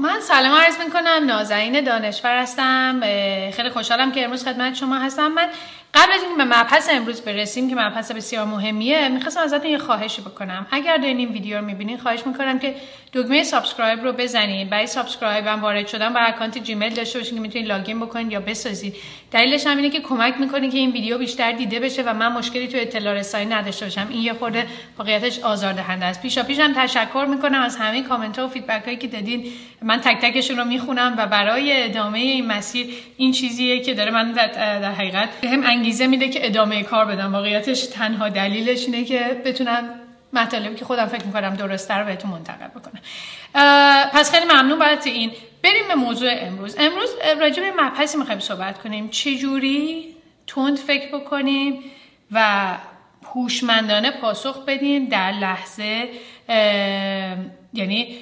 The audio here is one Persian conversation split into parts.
من سلام عرض می‌کنم. نازنین دانشور هستم. خیلی خوشحالم که امروز خدمت شما هستم. من قبل از اینکه به مبحث امروز برسیم که مبحث بسیار مهمیه می‌خواستم ازتون یه خواهشی بکنم. اگر دارین این ویدیو رو می‌بینین خواهش می‌کنم که دکمه subscribe رو بزنید برای subscribe هم وارد شدن با account Gmail داشته باشین که می‌تونید login بکنید یا بسازید دلیلش هم اینه که کمک می‌کنه که این ویدیو بیشتر دیده بشه و من مشکلی تو اطلاع رسانی نداشته باشم. این یه خورده واقعیتش آزاردهنده است. پیشا پیش هم تشکر می‌کنم از همه کامنت ها و feedback هایی که دادین. من تک تکشون رو می‌خونم و برای ادامه این مسیر این چیزیه که داره من در حقیقت هم انگیزه میده که ادامه کار بدم. واقعیتش تنها دلیلش اینه که بتونم مطالبی که خودم فکر می‌کنم درسته رو بهتون منتقل بکنم. پس خیلی ممنون برای این. بریم به موضوع امروز. امروز راجع به مبحثی می‌خوایم صحبت کنیم. چجوری تند فکر بکنیم و هوشمندانه پاسخ بدیم در لحظه یعنی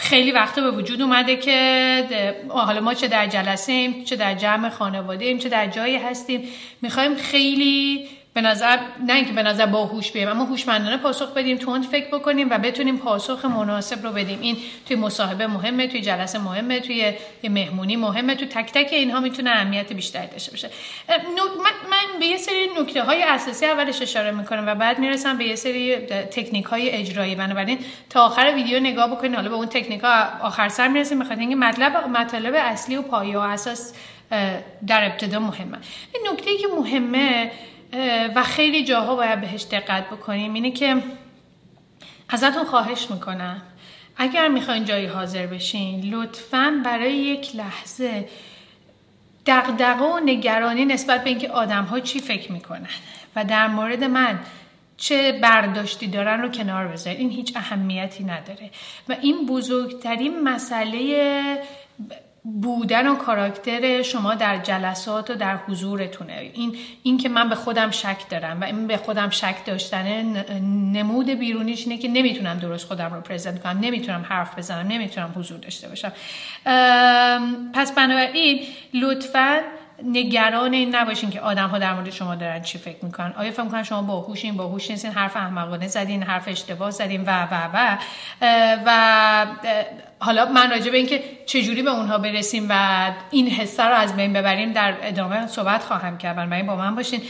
خیلی وقتا به وجود اومده که حالا ما چه در جلسه ایم چه در جمع خانواده ایم چه در جایی هستیم. می‌خوایم خیلی به نظر نه اینکه به نظر باهوش بیم اما هوشمندانه پاسخ بدیم تند فکر بکنیم و بتونیم پاسخ مناسب رو بدیم. این توی مصاحبه مهمه توی جلسه مهمه توی یه مهمونی مهمه تو تک تک اینها می‌تونه اهمیت بیشتری داشته باشه. من به یه سری نکته های اساسی اولش اشاره می‌کنم و بعد می‌رسم به یه سری تکنیک های اجرایی. بنابراین تا آخر ویدیو نگاه بکنید حالا به اون تکنیک ها آخر سر می‌رسیم. بخاطر اینکه مطلب مطالب اصلی و پایه و اساس در ابتدا مهمه. این نکته که مهمه و خیلی جاها باید بهش دقت بکنیم. اینه که ازتون خواهش می‌کنم. اگر می‌خواین جایی حاضر بشین لطفا برای یک لحظه دقدقه و نگرانی نسبت به اینکه آدم ها چی فکر می‌کنن. و در مورد من چه برداشتی دارن رو کنار بذارید این هیچ اهمیتی نداره. و این بزرگترین مسئله بودن و کاراکتر شما در جلسات و در حضورتونه. این این که من به خودم شک دارم و این به خودم شک داشتن نمود بیرونیش اینه که نمی‌تونم درست خودم رو پرزنت کنم. نمی‌تونم حرف بزنم. نمی‌تونم حضور داشته باشم. پس بنابراین لطفاً نگران این نباشین که آدم ها در مورد شما دارن چی فکر می‌کنن. آیا فکر می‌کنن شما باهوشین؟ باهوش نیستین. حرف احمقانه زدین حرف اشتباه زدین و و و. و حالا من راجع به اینکه چجوری به اونها برسیم و این حسه رو از بین ببریم در ادامه صحبت خواهم کرد. این با من باشین.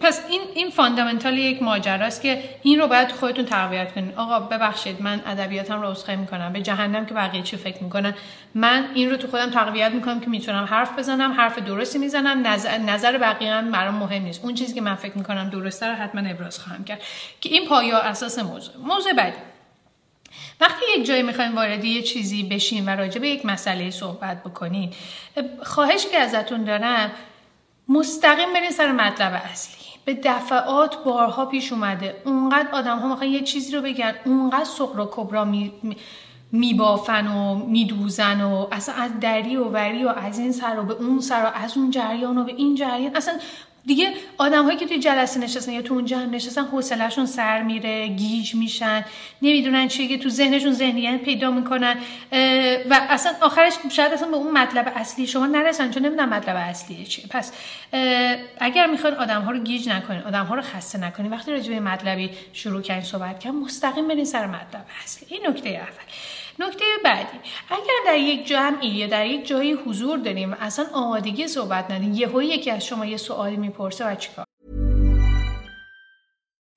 پس این این فاندامنتال یک ماجراست که این رو باید خودتون تقویت کنین. آقا ببخشید من ادبیاتم رو عذرخواهی می‌کنم. به جهنم که بقیه چی فکر می‌کنن. من این رو تو خودم تقویت می‌کنم که می‌تونم حرف بزنم حرف درستی می‌زنم. نظر, نظر بقیه هم برام مهم نیست. اون چیزی که من فکر می‌کنم درسته رو حتما ابراز خواهم کرد. که این پایا اساس موضوع. موضوع بعدی. وقتی یک جایی می‌خوایم وارد یه چیزی بشین و راجع به یک مسئله صحبت بکنین خواهش که ازتون دارم مستقیم برین سر مطلب اصلی. به دفعات بارها پیش اومده. اونقدر آدم ها می‌خوان یه چیزی رو بگن. اونقدر سقر و کبرا می و میدوزن و اصلا از دری و وری و از این سر و به اون سر و از اون جریان و به این جریان. اصلا دیگه آدم هایی که توی جلسه نشستن یا تو اون جمع نشستن حوصلهشون سر میره گیج میشن نمی‌دونن چیه تو ذهنشون ذهنیت پیدا می‌کنن و اصلا آخرش شاید اصلا به اون مطلب اصلی شما نرسن چون نمی‌دونن مطلب اصلیه چیه. پس اگر می‌خواین آدم ها رو گیج نکنین آدم ها رو خسته نکنین وقتی راجع به مطلبی شروع کردین صحبت کردن مستقیم برین سر مطلب اصلی. این نکته اول. نکته بعدی اگر در یک جمعی یا در یک جایی حضور داریم اصلا آمادگی صحبت نداریم یهو یکی از شما یه سوالی می‌پرسه و چیکار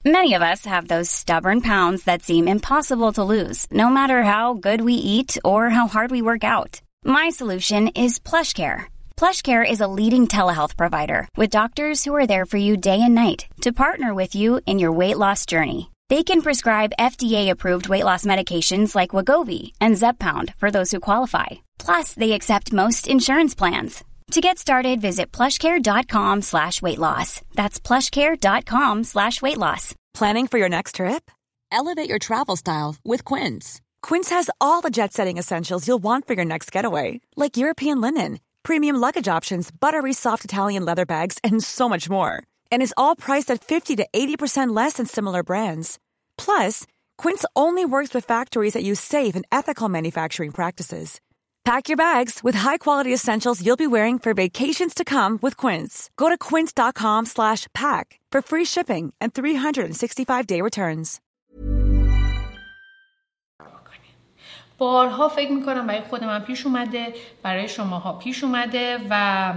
Many of us have those stubborn pounds that seem impossible to lose, no matter how good we eat or how hard we work out. My solution is PlushCare. PlushCare is a leading telehealth provider with doctors who are there for you day and night to partner with you in your weight loss journey. They can prescribe FDA-approved weight loss medications like Wagovi and Zepbound for those who qualify. Plus, they accept most insurance plans. To get started, visit plushcare.com slash weight loss. That's plushcare.com slash weight loss. Planning for your next trip? Elevate your travel style with Quince. Quince has all the jet-setting essentials you'll want for your next getaway, like European linen, premium luggage options, buttery soft Italian leather bags, and so much more And is all priced at 50 to 80% less than similar brands. Plus, Quince only works with factories that use safe and ethical manufacturing practices. Pack your bags with high-quality essentials you'll be wearing for vacations to come with Quince. Go to quince.com/pack for free shipping and 365-day returns. بارها فکر میکنم برای خود من پیش اومده برای شماها پیش اومده و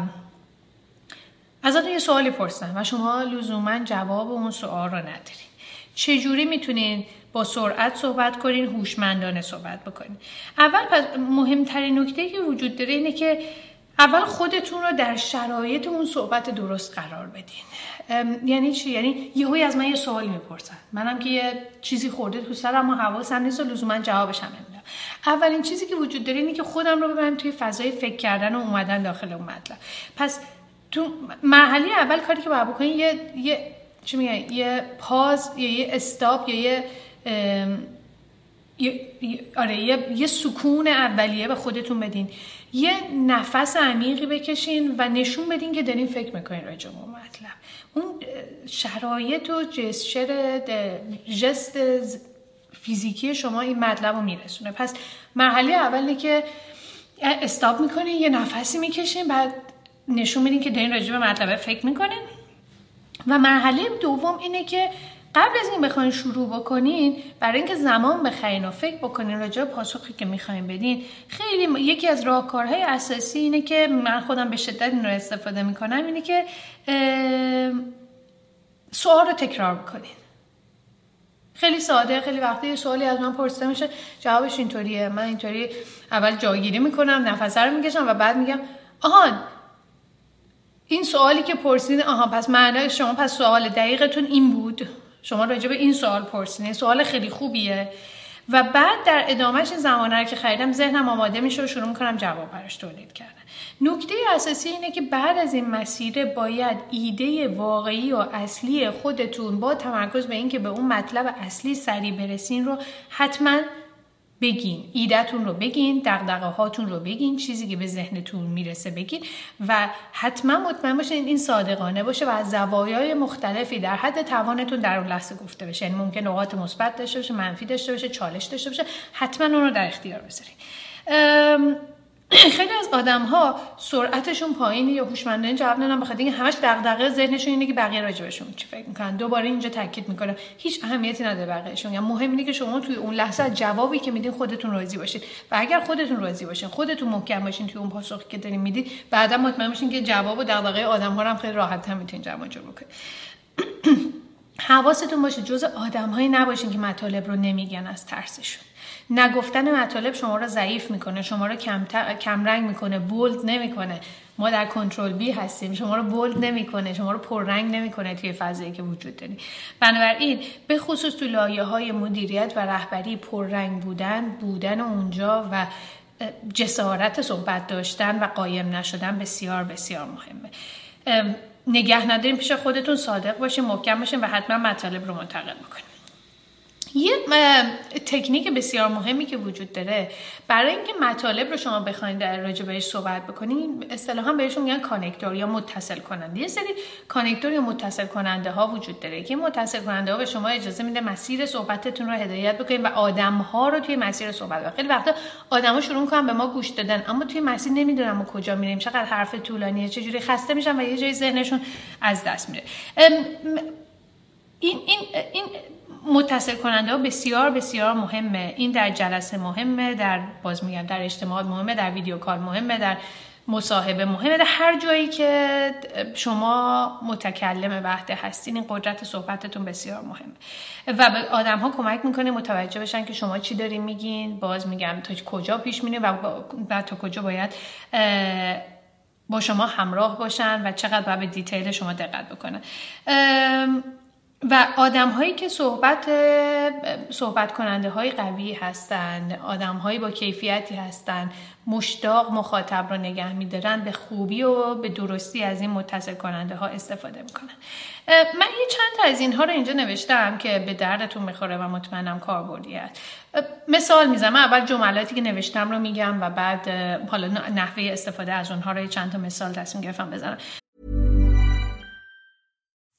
ازتون یه سوالی پرسن و شما لزوما جواب اون سوال رو ندارین. چجوری می‌تونین با سرعت صحبت کنین هوشمندانه صحبت بکنین؟ اول پس مهمترین نکته که وجود داره اینه که اول خودتون رو در شرایط اون صحبت درست قرار بدین. یعنی چی؟ یعنی یهوی از من یه سوالی می‌پرسن. منم که یه چیزی خورده تو سرم و حواسم نیست و لزوما جوابش هم نمیدم. اولین چیزی که وجود داره اینه که خودم رو ببرم توی فضای فکر کردن و اومدن داخل اون مطلب. پس تو مرحله اول کاری که باید بکنین یه یه چی میگن؟ یه پاز یا یه استاپ یا یه یه آره یه, یه سکون اولیه به خودتون بدین. یه نفس عمیقی بکشین و نشون بدین که دارین فکر می‌کنین راجع به مطلب. اون شرایط و جسچر جست فیزیکی شما این مطلب رو میرسونه. پس مرحله اول که استاپ می‌کنین یه نفسی می‌کشین بعد نشون میدین که دارین راجع به مطلب فکر می‌کنین. و مرحله دوم اینه که قبل از این بخواین شروع بکنین برای اینکه زمان بخرین و فکر بکنین راجع پاسخی که می‌خواین بدین خیلی یکی از راهکارهای اساسی اینه که من خودم به شدت این رو استفاده می‌کنم اینه که سوال رو تکرار بکنین. خیلی ساده خیلی وقتی یه سوالی از من پرسیده میشه جوابش اینطوریه. من اینطوری اول جاگیری می‌کنم نفسه رو می‌کشم و بعد میگم آهان این سوالی که پرسید آها پس معنای شما پس سوال دقیقتون این بود. شما راجع به این سوال پرسیدین سوال خیلی خوبیه. و بعد در ادامهش زمانه که خریدم ذهنم آماده میشه و شروع می‌کنم جواب براش تولید کردن. نکته اساسی اینه که بعد از این مسیر باید ایده واقعی و اصلی خودتون با تمرکز به اینکه به اون مطلب اصلی سریع برسین رو حتما بگین. ایدهتون رو بگین دقدقه هاتون رو بگین. چیزی که به ذهنتون می‌رسه بگین. و حتما مطمئن باشین این صادقانه باشه و از زوایای مختلفی در حد توانتون در اون لحظه گفته بشه. یعنی ممکن نقاط مثبت داشته باشه منفی داشته باشه چالش داشته باشه. حتما اون رو در اختیار بذارین. خیلی از آدم ها سرعتشون پایینه یا هوشمندانه جواب نمیدن بخاطر اینکه همش دغدغه ذهنشون اینه که بقیه راجبشون چی فکر می‌کنن. دوباره اینجا تاکید می‌کنم. هیچ اهمیتی نداره بقیهشون. یعنی مهم اینه که شما توی اون لحظه جوابی که میدین خودتون راضی باشید و اگر خودتون راضی باشین خودتون محکم باشین توی اون پاسخی که دارین می‌دید بعدا مطمئن باشین که جواب و دغدغه آدم ها هم خیلی راحت هم می‌تونین جمع جور حواستون باشه جز آدمهایی نباشین که مطالب رو نمیگن از ترسشون. نگفتن مطالب شما رو ضعیف می‌کنه شما رو کم رنگ می‌کنه بولد نمی‌کنه. ما در کنترل بی هستیم شما رو بولد نمی‌کنه شما رو پررنگ نمی‌کنه توی فضایی که وجود داری بنابراین به خصوص تو لایه های مدیریت و رهبری پررنگ بودن بودن اونجا و جسارت صحبت داشتن و قایم نشدن بسیار بسیار مهمه. نگه نداریم پیش خودتون صادق باشین محکم باشین و حتما مطالب رو منتقل می‌کنیم یه تکنیک بسیار مهمی که وجود داره برای اینکه مطالب رو شما بخواید در راجع بهش صحبت بکنین اصطلاحا بهشون میگن کانکتور یا متصل کننده. یه سری کانکتور یا متصل کننده ها وجود داره که متصل کننده ها به شما اجازه میده مسیر صحبتتون رو هدایت بکنید و آدم ها رو توی مسیر صحبت خیلی وقتا آدما شروع می‌کنن به ما گوش دادن اما توی مسیر نمی‌دونم ما کجا میریم چقدر حرف طولانیه چجوری خسته میشن و یه جای ذهنشون از دست میره. این این این متصل کننده ها بسیار بسیار مهمه. این در جلسه مهمه در باز میگم در اجتماع مهمه در ویدیو کال مهمه در مصاحبه مهمه در هر جایی که شما متکلم وحده هستین این قدرت صحبتتون بسیار مهمه. و به آدم ها کمک می‌کنه متوجه بشن که شما چی دارین میگین. باز میگم تا کجا پیش میره و بعد تا کجا باید با شما همراه باشن و چقدر باید به دیتیل شما دقت بکنن. و آدم هایی که صحبت صحبت کننده های قوی هستند آدم هایی با کیفیتی هستند مشتاق مخاطب رو نگه میدارن به خوبی و به درستی از این متصل کننده ها استفاده می‌کنن. من یه چند تا از اینها رو اینجا نوشتم که به دردتون می‌خوره و مطمئنم کاربردی است مثال می‌زنم اول جملاتی که نوشتم رو میگم و بعد حالا نحوه استفاده از اونها رو چند تا مثال تصمیم گرفتم بزنم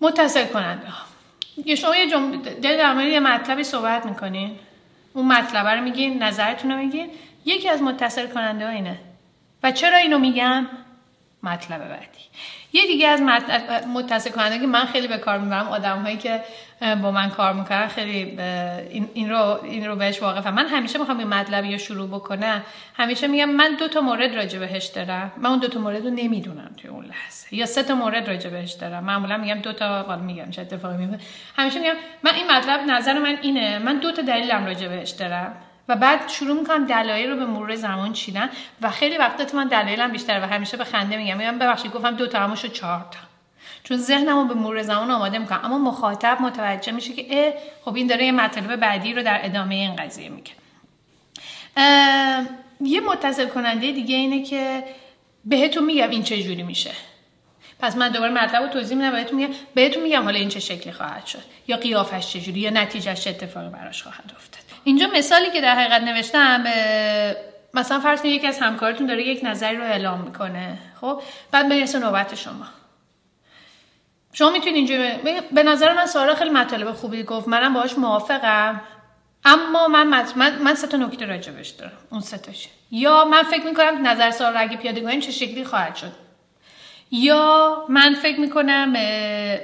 متصل کننده ها شما یه جمله در مورد یه مطلبی صحبت می‌کنین. اون مطلب رو میگین نظرتون رو میگین. یکی از متصل کننده ها اینه. و چرا اینو میگم؟ مطلب بعدی. یه دیگه از متصل کننده که من خیلی به کار می‌برم آدم هایی که با من کار می‌کنن خیلی این, رو این رو بهش واقفم. من همیشه می‌خوام این مطلبی رو شروع بکنم. همیشه میگم من دو تا مورد راجع بهش دارم. من اون دو تا مورد رو نمی‌دونم توی اون لحظه. یا سه تا مورد راجع بهش دارم. معمولا میگم دو تا حالا میگم چه اتفاقی میفته همیشه میگم من این مطلب نظر من اینه. من دو تا دلیلم راجع بهش دارم. و بعد شروع می‌کنم دلایل رو به مرور زمان چیدن و خیلی وقتا من دلایلم بیشتره و همیشه به خنده میگم. میگم ببخشید گفتم دو تا شد چهار تا. چون ذهنمو به مرور زمان آماده می‌کنم. اما مخاطب متوجه میشه که اه خب این داره یه مطلب بعدی رو در ادامه این قضیه میگه. یه متصل کننده دیگه اینه که بهتون میگم این چه جوری میشه. پس من دوباره مطلب رو توضیح میدم بهتون میگم بهتون میگم حالا این چه شکلی خواهد شد. یا قیافش چجوری یا نتیجهش چه اتفاقی براش خواهد افتاد. اینجا مثالی که در حقیقت نوشتم مثلا فرض کنید یکی از همکارتون داره یک نظری رو اعلام می‌کنه خب؟ بعد برسه نوبت شما. شما می‌تونید اینجا به نظر من سارا خیلی مطالب خوبی گفت. منم باهاش موافقم. اما من من, من سه تا نکته راجبش دارم. اون سه یا من فکر می‌کنم نظر سارا اگه پیاده چه شکلی خواهد شد. یا من فکر می‌کنم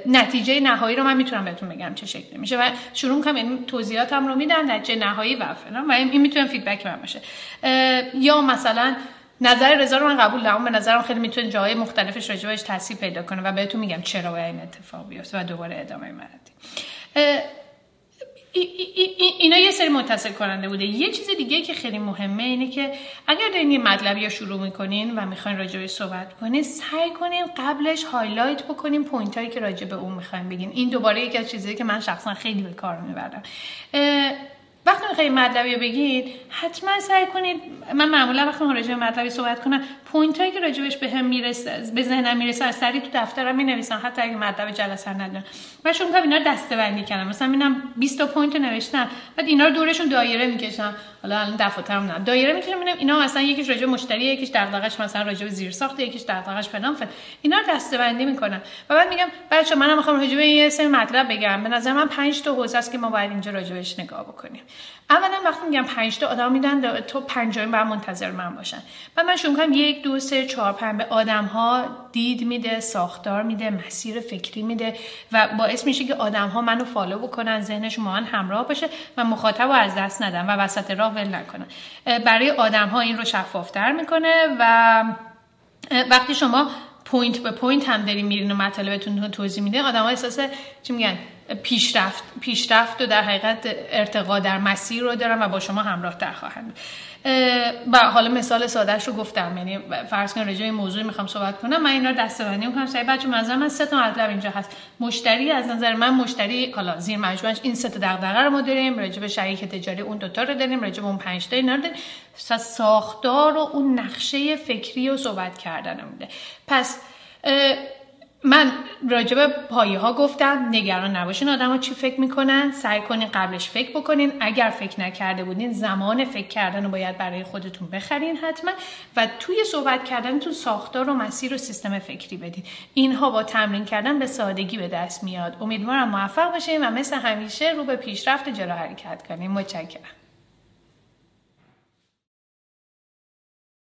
نتیجه نهایی رو من می‌تونم بهتون بگم چه شکلی میشه و شروع می‌کنم این توضیحاتم رو میدم نتیجه نهایی و فلان. و این می‌تونه فیدبک من باشه. یا مثلا نظر رضا رو من قبول دارم به نظرم خیلی می‌تونه جاهای مختلفش راجبش تاثیر پیدا کنه و بهتون میگم چرا باید این اتفاق بیفته و دوباره ادامه مردی اینا یه سری متصل کننده بوده. یه چیز دیگه که خیلی مهمه اینه که اگر دارین یه مطلبی رو شروع می‌کنین و می‌خواین راجع صحبت کنین سعی کنین قبلش highlight بکنین point هایی که راجع به اون می‌خواین بگین. این دوباره یکی از چیزایی که من شخصا خیلی به کار می‌برم. وقتی می‌خواید مطلبی رو حتما سعی کنید من معمولا وقتی راجع به مطلبی صحبت کنم point هایی که راجبش به هم می‌رسه به ذهنم می‌رسه از سری تو دفترم می نویسم حتی اگه مطلب جلسه ندارم و شروع کنم اینا رو دسته بندی کردم. مثلا می‌بینم 20 تا point نوشتم بعد اینا رو دورشون دایره می‌کشم. حالا الان دفاترم نه. دایره می‌کشم اینا مثلا یکیش راجع مشتری یکیش دغدغش مثلا راجع به زیر ساخت یکیش دغدغش فلان فلان. اینا رو دسته بندی می‌کنم. و بعد میگم بچا منم می‌خوام راجع به یه مطلب بگم. به نظر من 5 تا حوزه است که ما باید اینجا راجع بهش نگاه بکنیم. اولا وقتی میگم 5 تا آدم میدن تو پنجمین بعد منتظر من باشن. بعد من شروع کنم یک دو سه چهار پنج. به آدم ها دید میده ساختار میده مسیر فکری میده و باعث میشه که آدم ها منو follow بکنن ذهنشون با من همراه باشه و مخاطب رو از دست ندن و وسط راه ول نکنن. برای آدم ها این رو شفافتر می‌کنه و وقتی شما point به point هم دارین میرین و مطالبتون توضیح میده آدم ها احساس چی میگن؟ پیشرفت پیشرفت و در حقیقت ارتقا در مسیر رو دارن و با شما همراه تر خواهند و حالا مثال سادهش رو گفتم یعنی فرض کن رجای موضوعی می‌خوام صحبت کنم. من اینا رو دسته‌بندی می‌کنم. سعی بچه منظر من سه تا مطلب اینجا هست. مشتری از نظر من مشتری حالا زیر مجموعش این سه تا دغدغه رو ما داریم. راجع به شریک تجاری اون دوتا رو داریم. راجع به اون پنج تا اینا رو داریم. ساختار و اون نقشه فکری رو صحبت کردن میده پس من راجب پایه ها گفتم نگران نباشین آدم ها چی فکر می‌کنن سعی کنین قبلش فکر بکنین. اگر فکر نکرده بودین زمان فکر کردن رو باید برای خودتون بخرین حتما و توی صحبت کردنتون ساختار و مسیر و سیستم فکری بدین. اینها با تمرین کردن به سادگی به دست میاد. امیدوارم موفق باشین و مثل همیشه رو به پیشرفت جلو حرکت کنیم متشکرم.